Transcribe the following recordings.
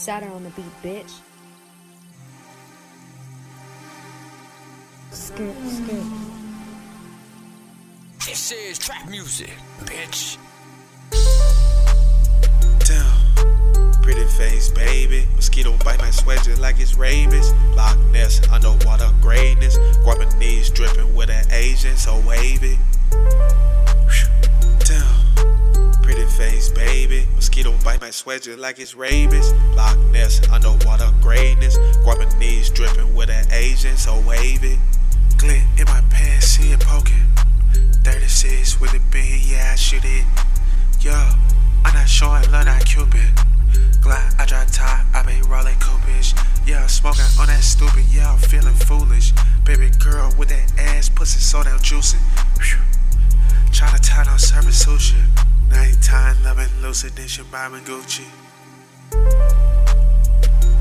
Saturn on the beat, bitch. Skip, skip. This is trap music, bitch. Damn, pretty face, baby. Mosquito bite my sweat just like it's rabies. Loch Ness, underwater greatness. Guapanese dripping with an Asian, so wavy. Bite my sweat just like it's rabies. Loch Ness, underwater greatness. Guapanese dripping with an Asian, so wavy. Glint in my pants, see it poking. 36 with it being, yeah, I shoot it. Yo, I'm not showing love, not Cupid. Glad I drive top, I be rolling coopage. Yeah, smoking on that stupid, yeah, I'm feeling foolish. Baby girl with that ass, pussy so damn juicy. Phew. Chinatown on serving sushi. Oh Nighttime loving lucid, then me Gucci.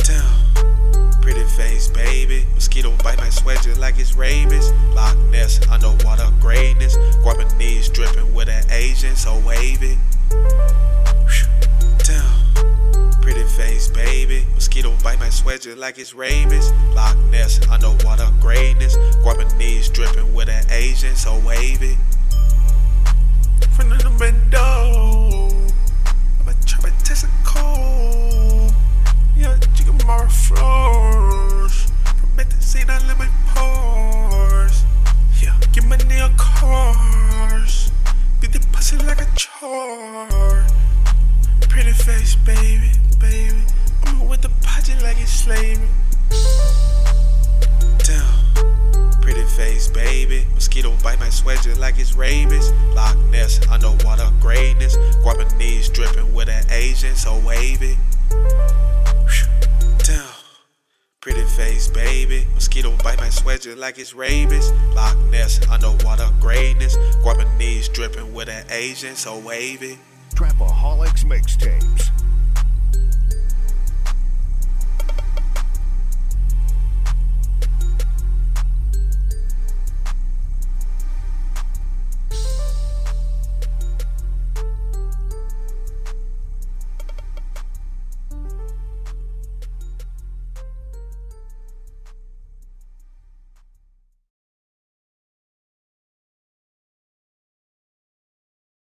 Damn, pretty face, baby. Mosquito bite my sweat just like it's rabies. Loch Ness, underwater greatness. Guapanese dripping with an Asian, so wavy. Damn, pretty face, baby. Mosquito bite my sweat just like it's rabies. Loch Ness, underwater greatness. Guapanese dripping with an Asian, so wavy. Beat like a chore. Pretty face, baby, baby. I'm with the pageant like it's slavery. Damn, pretty face, baby. Mosquito bite my sweat just like it's rabies. Loch Ness, underwater greatness. Guapanese dripping with an Asian, so wavy. Baby. Mosquito bite my sweat just like it's rabies. Loch Ness, underwater greatness. Guapanese dripping with an Asian, so wavy. Trapaholics Mixtapes.